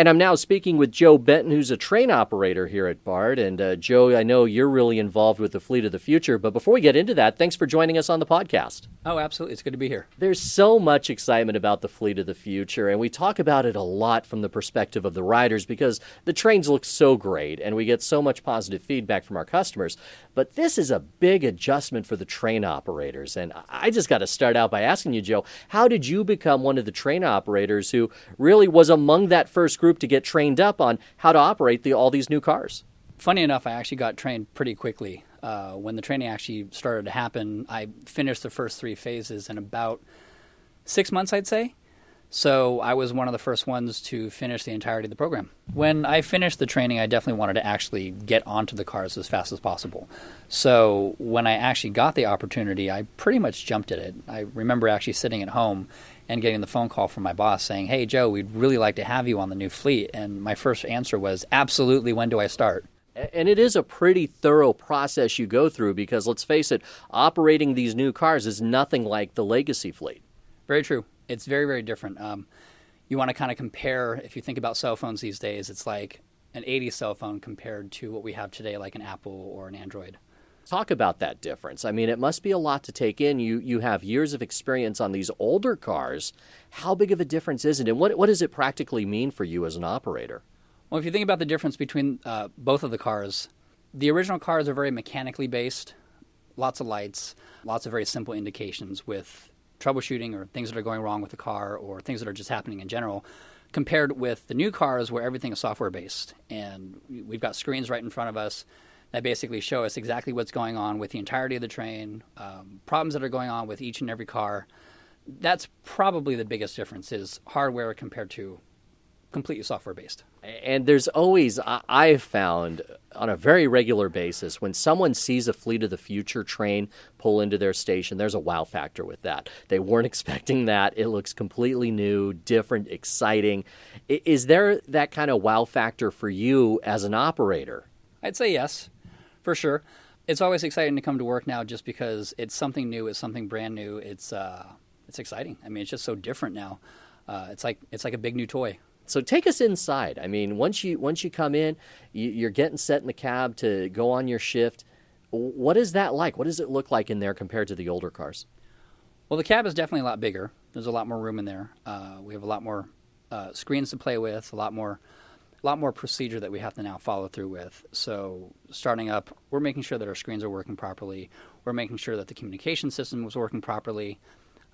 And I'm now speaking with Joe Benton, who's a train operator here at BART. And uh, Joe, I know you're really involved with the Fleet of the Future. But before we get into that, thanks for joining us on the podcast. Oh, absolutely. It's good to be here. There's so much excitement about the Fleet of the Future, and we talk about it a lot from the perspective of the riders because the trains look so great and we get so much positive feedback from our customers. But this is a big adjustment for the train operators. And I just got to start out by asking you, Joe, how did you become one of the train operators who really was among that first group to get trained up on how to operate the, all these new cars? Funny enough, I actually got trained pretty quickly. Uh, when the training actually started to happen, I finished the first three phases in about six months, I'd say. So I was one of the first ones to finish the entirety of the program. When I finished the training, I definitely wanted to actually get onto the cars as fast as possible. So when I actually got the opportunity, I pretty much jumped at it. I remember actually sitting at home and getting the phone call from my boss saying, "Hey Joe, we'd really like to have you on the new fleet." And my first answer was, "Absolutely, when do I start?" And it is a pretty thorough process you go through because let's face it, operating these new cars is nothing like the legacy fleet. Very true it's very very different. Um, you want to kind of compare if you think about cell phones these days, it's like an 80s cell phone compared to what we have today, like an Apple or an Android. Talk about that difference. I mean, it must be a lot to take in. You you have years of experience on these older cars. How big of a difference is it, and what what does it practically mean for you as an operator? Well, if you think about the difference between uh, both of the cars, the original cars are very mechanically based, lots of lights, lots of very simple indications with troubleshooting or things that are going wrong with the car or things that are just happening in general compared with the new cars where everything is software based and we've got screens right in front of us that basically show us exactly what's going on with the entirety of the train um, problems that are going on with each and every car that's probably the biggest difference is hardware compared to completely software based. And there's always, I've found on a very regular basis, when someone sees a Fleet of the Future train pull into their station, there's a wow factor with that. They weren't expecting that. It looks completely new, different, exciting. Is there that kind of wow factor for you as an operator? I'd say yes, for sure. It's always exciting to come to work now just because it's something new, it's something brand new. It's, uh, it's exciting. I mean, it's just so different now. Uh, it's like it's like a big new toy. So take us inside. I mean, once you once you come in, you, are getting set in the cab to go on your shift. What is that like? What does it look like in there compared to the older cars? Well, the cab is definitely a lot bigger. There's a lot more room in there. Uh, we have a lot more uh, screens to play with. A lot more, a lot more procedure that we have to now follow through with. So starting up, we're making sure that our screens are working properly. We're making sure that the communication system was working properly,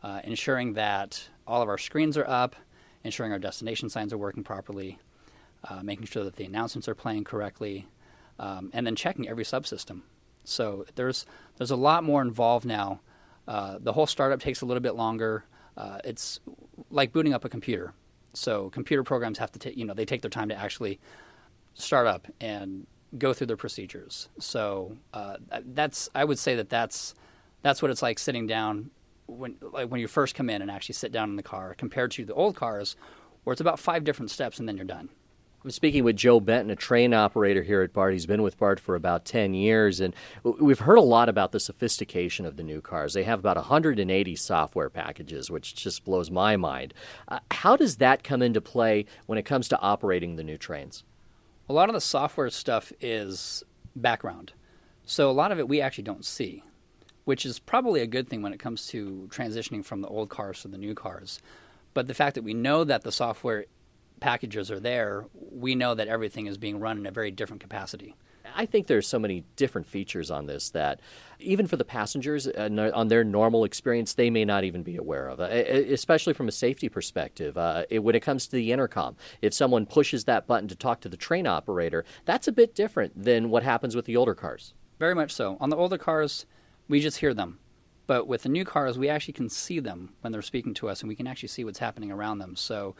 uh, ensuring that all of our screens are up ensuring our destination signs are working properly, uh, making sure that the announcements are playing correctly, um, and then checking every subsystem. So there's there's a lot more involved now. Uh, the whole startup takes a little bit longer. Uh, it's like booting up a computer. So computer programs have to take you know they take their time to actually start up and go through their procedures. So uh, that's I would say that that's that's what it's like sitting down when like when you first come in and actually sit down in the car compared to the old cars where it's about five different steps and then you're done. I'm speaking with Joe Benton, a train operator here at BART. He's been with BART for about 10 years, and we've heard a lot about the sophistication of the new cars. They have about 180 software packages, which just blows my mind. Uh, how does that come into play when it comes to operating the new trains? A lot of the software stuff is background. So a lot of it we actually don't see which is probably a good thing when it comes to transitioning from the old cars to the new cars. But the fact that we know that the software packages are there, we know that everything is being run in a very different capacity. I think there's so many different features on this that even for the passengers uh, on their normal experience, they may not even be aware of, uh, especially from a safety perspective. Uh, it, when it comes to the intercom, if someone pushes that button to talk to the train operator, that's a bit different than what happens with the older cars. Very much so. On the older cars, we just hear them. But with the new cars, we actually can see them when they're speaking to us, and we can actually see what's happening around them. So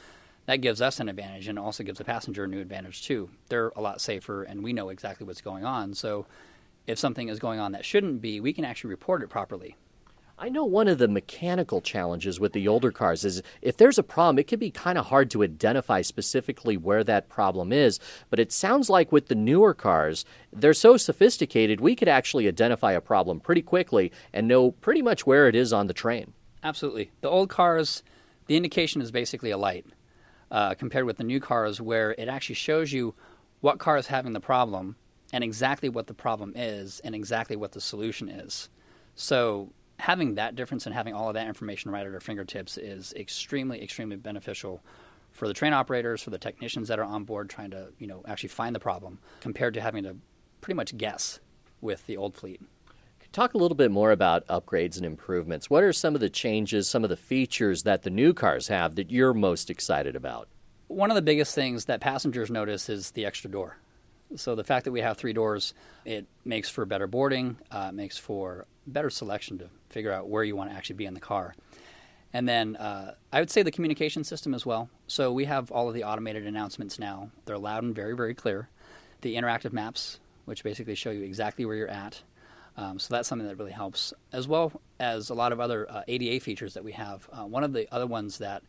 that gives us an advantage, and also gives the passenger a new advantage too. They're a lot safer, and we know exactly what's going on. So if something is going on that shouldn't be, we can actually report it properly. I know one of the mechanical challenges with the older cars is if there's a problem, it can be kind of hard to identify specifically where that problem is. But it sounds like with the newer cars, they're so sophisticated, we could actually identify a problem pretty quickly and know pretty much where it is on the train. Absolutely. The old cars, the indication is basically a light. Uh, compared with the new cars, where it actually shows you what car is having the problem and exactly what the problem is and exactly what the solution is. So having that difference and having all of that information right at our fingertips is extremely, extremely beneficial for the train operators, for the technicians that are on board trying to, you know, actually find the problem, compared to having to pretty much guess with the old fleet. Talk a little bit more about upgrades and improvements. What are some of the changes, some of the features that the new cars have that you're most excited about? One of the biggest things that passengers notice is the extra door. So the fact that we have three doors, it makes for better boarding, uh, makes for better selection to figure out where you want to actually be in the car. And then uh, I would say the communication system as well. So we have all of the automated announcements now. They're loud and very, very clear. The interactive maps, which basically show you exactly where you're at. Um, so that's something that really helps, as well as a lot of other uh, ADA features that we have. Uh, one of the other ones that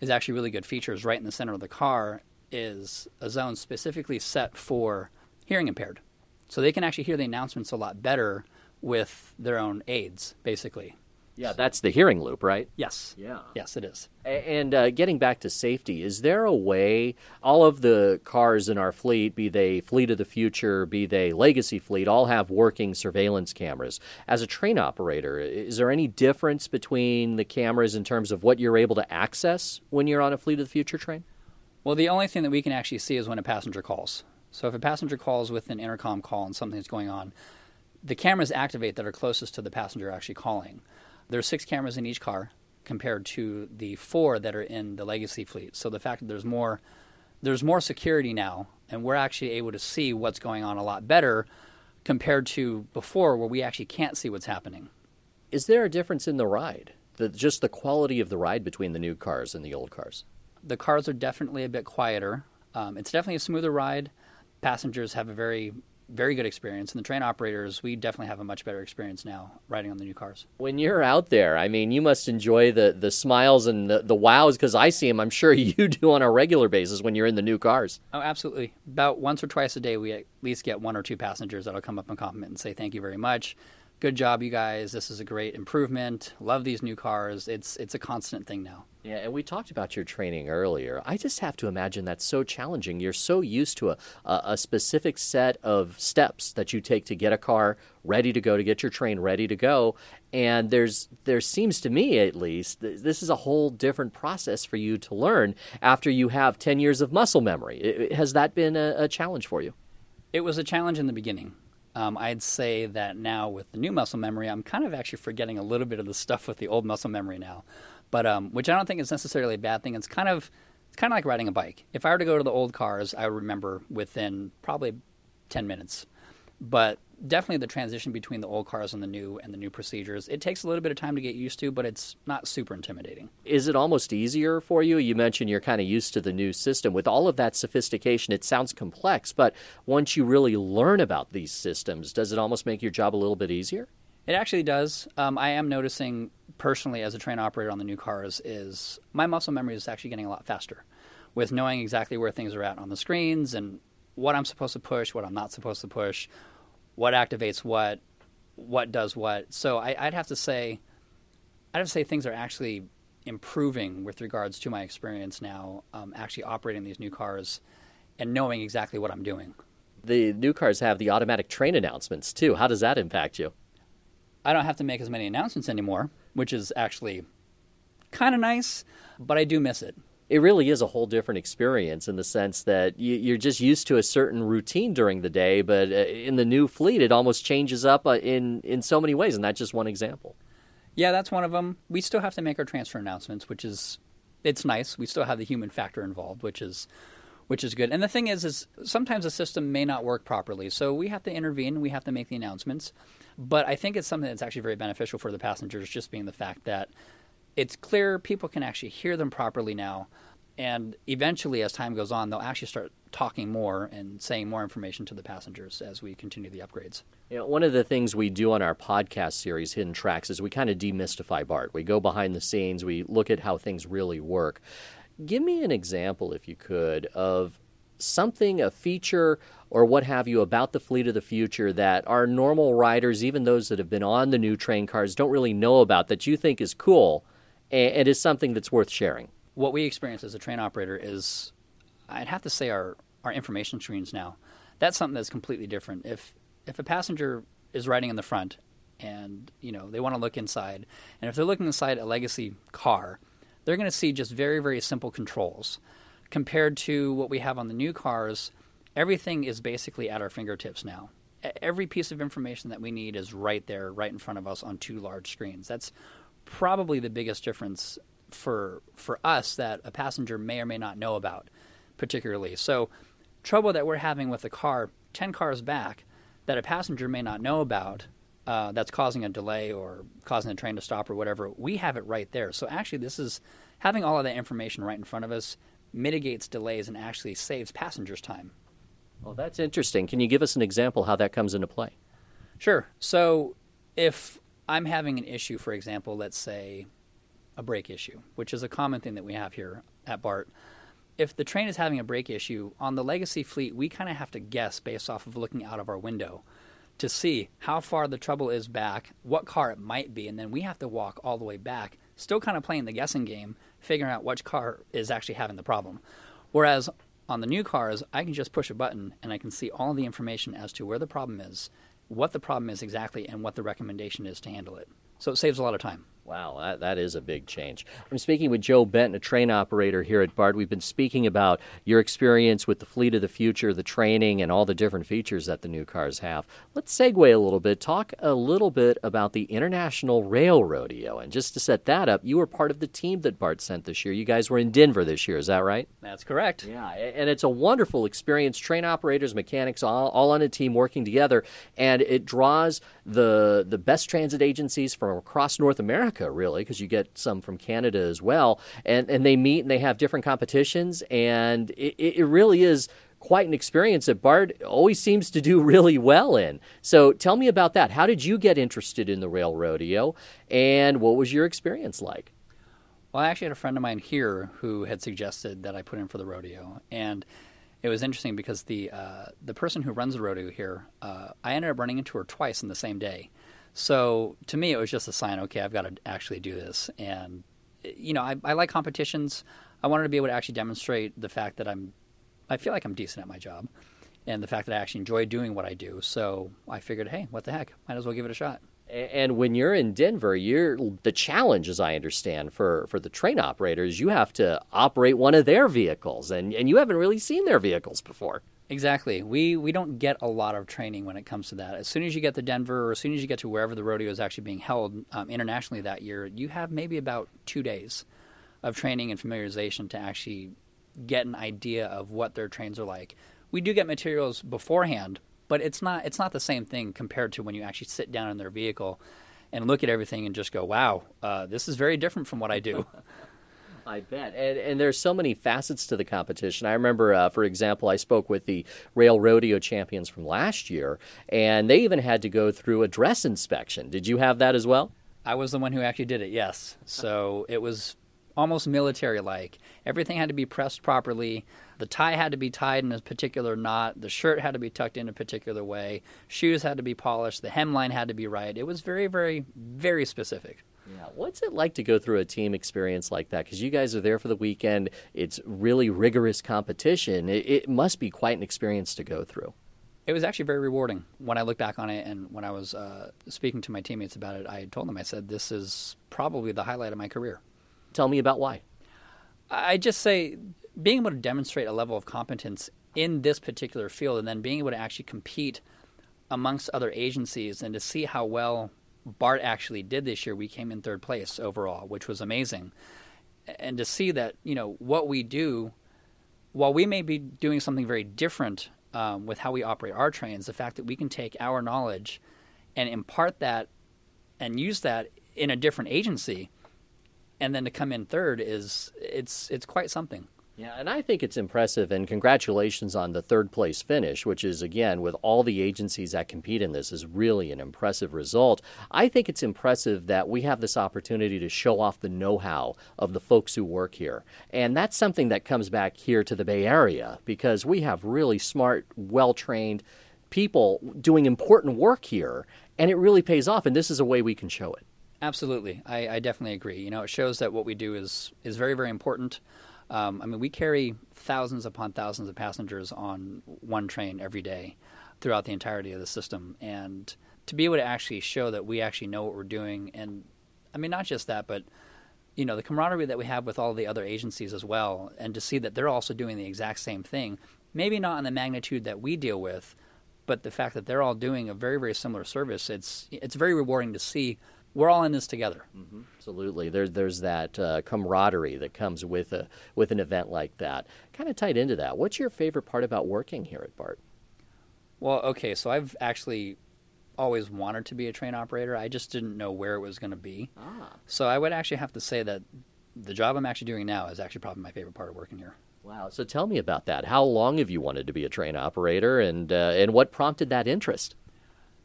is actually really good features right in the center of the car is a zone specifically set for hearing impaired. So they can actually hear the announcements a lot better with their own aids, basically. Yeah, that's the hearing loop, right? Yes. Yeah. Yes, it is. And uh, getting back to safety, is there a way all of the cars in our fleet, be they fleet of the future, be they legacy fleet, all have working surveillance cameras? As a train operator, is there any difference between the cameras in terms of what you're able to access when you're on a fleet of the future train? Well, the only thing that we can actually see is when a passenger calls. So if a passenger calls with an intercom call and something's going on, the cameras activate that are closest to the passenger actually calling. There's six cameras in each car compared to the four that are in the legacy fleet. So the fact that there's more there's more security now and we're actually able to see what's going on a lot better compared to before where we actually can't see what's happening. Is there a difference in the ride? The, just the quality of the ride between the new cars and the old cars? The cars are definitely a bit quieter. Um, it's definitely a smoother ride. Passengers have a very very good experience. And the train operators, we definitely have a much better experience now riding on the new cars. When you're out there, I mean, you must enjoy the, the smiles and the, the wows because I see them, I'm sure you do on a regular basis when you're in the new cars. Oh, absolutely. About once or twice a day, we at least get one or two passengers that'll come up and compliment and say, Thank you very much. Good job, you guys. This is a great improvement. Love these new cars. It's, it's a constant thing now. Yeah, and we talked about your training earlier. I just have to imagine that's so challenging. You're so used to a, a, a, specific set of steps that you take to get a car ready to go, to get your train ready to go. And there's there seems to me at least this is a whole different process for you to learn after you have 10 years of muscle memory. Has that been a, a challenge for you? It was a challenge in the beginning. Um, I'd say that now with the new muscle memory, I'm kind of actually forgetting a little bit of the stuff with the old muscle memory now but um, which I don't think is necessarily a bad thing. It's kind of it's kind of like riding a bike. If I were to go to the old cars, I would remember within probably ten minutes. But definitely the transition between the old cars and the new and the new procedures. It takes a little bit of time to get used to but it's not super intimidating. Is it almost easier for you? You mentioned you're kind of used to the new system. With all of that sophistication it sounds complex but once you really learn about these systems does it almost make your job a little bit easier? It actually does. Um, I am noticing personally as a train operator on the new cars is my muscle memory is actually getting a lot faster with knowing exactly where things are at on the screens and what I'm supposed to push, what I'm not supposed to push, what activates what, what does what. So I, would have to say, I'd have to say things are actually improving with regards to my experience now, um, actually operating these new cars and knowing exactly what I'm doing. The new cars have the automatic train announcements too. How does that impact you? I don't have to make as many announcements anymore, which is actually kind of nice, but I do miss it. It really is a whole different experience in the sense that you're just used to a certain routine during the day, but uh, in the new fleet, it almost changes up uh, in, in so many ways, and that's just one example. Yeah, that's one of them. We still have to make our transfer announcements, which is it's nice. We still have the human factor involved, which is which is good. And the thing is, is sometimes the system may not work properly, so we have to intervene. We have to make the announcements. But I think it's something that's actually very beneficial for the passengers, just being the fact that it's clear people can actually hear them properly now. And eventually, as time goes on, they'll actually start talking more and saying more information to the passengers as we continue the upgrades. You know, one of the things we do on our podcast series, Hidden Tracks, is we kind of demystify BART. We go behind the scenes, we look at how things really work. Give me an example, if you could, of something, a feature, or what have you about the fleet of the future that our normal riders, even those that have been on the new train cars, don't really know about that you think is cool and, is something that's worth sharing? what we experience as a train operator is, I'd have to say, our, our information screens now. That's something that's completely different. If if a passenger is riding in the front and you know they want to look inside, and if they're looking inside a legacy car, they're going to see just very very simple controls compared to what we have on the new cars. Everything is basically at our fingertips now. Every piece of information that we need is right there, right in front of us on two large screens. That's probably the biggest difference for for us that a passenger may or may not know about particularly. So trouble that we're having with a car 10 cars back that a passenger may not know about uh, that's causing a delay or causing the train to stop or whatever, we have it right there. So actually, this is having all of that information right in front of us mitigates delays and actually saves passengers time. Well, that's interesting. Can you give us an example how that comes into play? Sure. So if I'm having an issue, for example, let's say a brake issue, which is a common thing that we have here at BART. If the train is having a brake issue on the legacy fleet, we kind of have to guess based off of looking out of our window to see how far the trouble is back, what car it might be, and then we have to walk all the way back, still kind of playing the guessing game, figuring out which car is actually having the problem. Whereas on the new cars, I can just push a button and I can see all the information as to where the problem is, what the problem is exactly, and what the recommendation is to handle it. So it saves a lot of time. Wow, that, that is a big change. I'm speaking with Joe Benton, a train operator here at BART. We've been speaking about your experience with the fleet of the future, the training, and all the different features that the new cars have. Let's segue a little bit, talk a little bit about the International Rail Rodeo. And just to set that up, you were part of the team that BART sent this year. You guys were in Denver this year, is that right? That's correct. Yeah, and it's a wonderful experience. Train operators, mechanics, all, all on a team working together, and it draws the the best transit agencies from across North America, really, because you get some from Canada as well, and and they meet and they have different competitions, and it, it really is quite an experience that BART always seems to do really well in. So tell me about that. How did you get interested in the rail rodeo, and what was your experience like? Well, I actually had a friend of mine here who had suggested that I put in for the rodeo, and it was interesting because the uh, the person who runs the rodeo here, uh, I ended up running into her twice in the same day. So to me, it was just a sign. Okay, I've got to actually do this, and you know, I, I like competitions. I wanted to be able to actually demonstrate the fact that I'm, I feel like I'm decent at my job, and the fact that I actually enjoy doing what I do. So I figured, hey, what the heck, might as well give it a shot. And when you're in Denver, you're the challenge, as I understand, for, for the train operators, you have to operate one of their vehicles, and, and you haven't really seen their vehicles before. Exactly. We we don't get a lot of training when it comes to that. As soon as you get to Denver, or as soon as you get to wherever the rodeo is actually being held um, internationally that year, you have maybe about two days of training and familiarization to actually get an idea of what their trains are like. We do get materials beforehand, but it's not it's not the same thing compared to when you actually sit down in their vehicle and look at everything and just go, "Wow, uh, this is very different from what I do." I bet. And, and there's so many facets to the competition. I remember, uh, for example, I spoke with the Rail Rodeo champions from last year, and they even had to go through a dress inspection. Did you have that as well? I was the one who actually did it, yes. So it was almost military like. Everything had to be pressed properly. The tie had to be tied in a particular knot. The shirt had to be tucked in a particular way. Shoes had to be polished. The hemline had to be right. It was very, very, very specific. Yeah. What's it like to go through a team experience like that? Because you guys are there for the weekend. It's really rigorous competition. It, it must be quite an experience to go through. It was actually very rewarding when I look back on it, and when I was uh, speaking to my teammates about it, I told them I said this is probably the highlight of my career. Tell me about why. I just say being able to demonstrate a level of competence in this particular field and then being able to actually compete amongst other agencies and to see how well BART actually did this year. We came in third place overall, which was amazing. And to see that, you know, what we do, while we may be doing something very different um, with how we operate our trains, the fact that we can take our knowledge and impart that and use that in a different agency and then to come in third is it's it's quite something. Yeah, and I think it's impressive, and congratulations on the third place finish, which is, again, with all the agencies that compete in this, is really an impressive result. I think it's impressive that we have this opportunity to show off the know how of the folks who work here. And that's something that comes back here to the Bay Area because we have really smart, well trained people doing important work here, and it really pays off, and this is a way we can show it. Absolutely, I, I definitely agree. You know, it shows that what we do is is very very important. Um, I mean, we carry thousands upon thousands of passengers on one train every day throughout the entirety of the system, and to be able to actually show that we actually know what we're doing, and I mean, not just that, but you know, the camaraderie that we have with all the other agencies as well, and to see that they're also doing the exact same thing, maybe not in the magnitude that we deal with, but the fact that they're all doing a very very similar service, it's it's very rewarding to see we're all in this together. Mm-hmm. Absolutely, there's there's that uh, camaraderie that comes with a with an event like that. Kind of tied into that. What's your favorite part about working here at BART? Well, okay, so I've actually always wanted to be a train operator. I just didn't know where it was going to be. Ah. So I would actually have to say that the job I'm actually doing now is actually probably my favorite part of working here. Wow. So tell me about that. How long have you wanted to be a train operator, and uh, and what prompted that interest?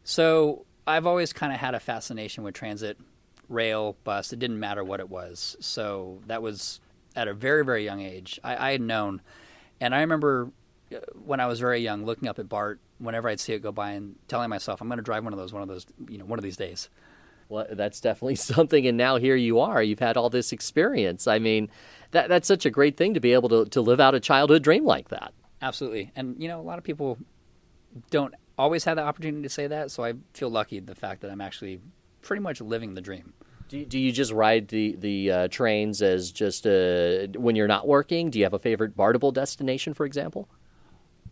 So I've always kind of had a fascination with transit, rail, bus. It didn't matter what it was. So that was at a very very young age. I, I had known, and I remember uh, when I was very young, looking up at BART whenever I'd see it go by and telling myself, "I'm going to drive one of those, one of those, you know, one of these days." Well, that's definitely something. And now here you are. You've had all this experience. I mean, that that's such a great thing to be able to to live out a childhood dream like that. Absolutely, and you know, a lot of people don't always had the opportunity to say that. So I feel lucky the fact that I'm actually pretty much living the dream. Do, do you just ride the the uh, trains as just uh, when you're not working? Do you have a favorite Bartable destination, for example?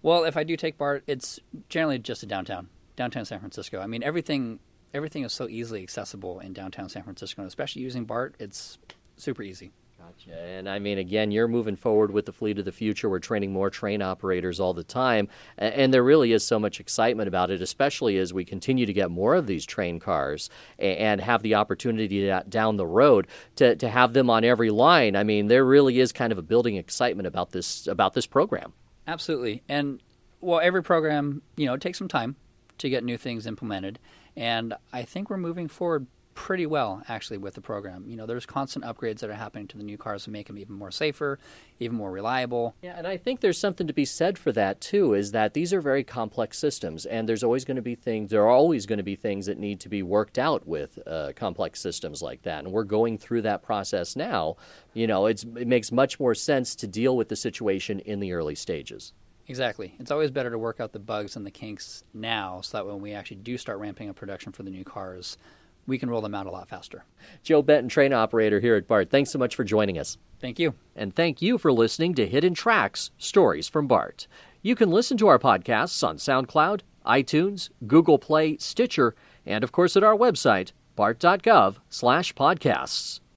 Well, if I do take BART, it's generally just a downtown, downtown San Francisco. I mean, everything everything is so easily accessible in downtown San Francisco, and especially using BART, it's super easy. Gotcha. And I mean, again, you're moving forward with the fleet of the future. We're training more train operators all the time. And there really is so much excitement about it, especially as we continue to get more of these train cars and have the opportunity down the road to, to have them on every line. I mean, there really is kind of a building excitement about this about this program. Absolutely. And well, every program, you know, it takes some time to get new things implemented. And I think we're moving forward pretty well actually with the program. You know, there's constant upgrades that are happening to the new cars to make them even more safer, even more reliable. Yeah, and I think there's something to be said for that too is that these are very complex systems and there's always going to be things there are always going to be things that need to be worked out with uh, complex systems like that. And we're going through that process now. You know, it makes much more sense to deal with the situation in the early stages. Exactly. It's always better to work out the bugs and the kinks now so that when we actually do start ramping up production for the new cars, we can roll them out a lot faster. Joe Benton, train operator here at BART, thanks so much for joining us. Thank you. And thank you for listening to Hidden Tracks Stories from BART. You can listen to our podcasts on SoundCloud, iTunes, Google Play, Stitcher, and of course at our website, bart.gov slash podcasts.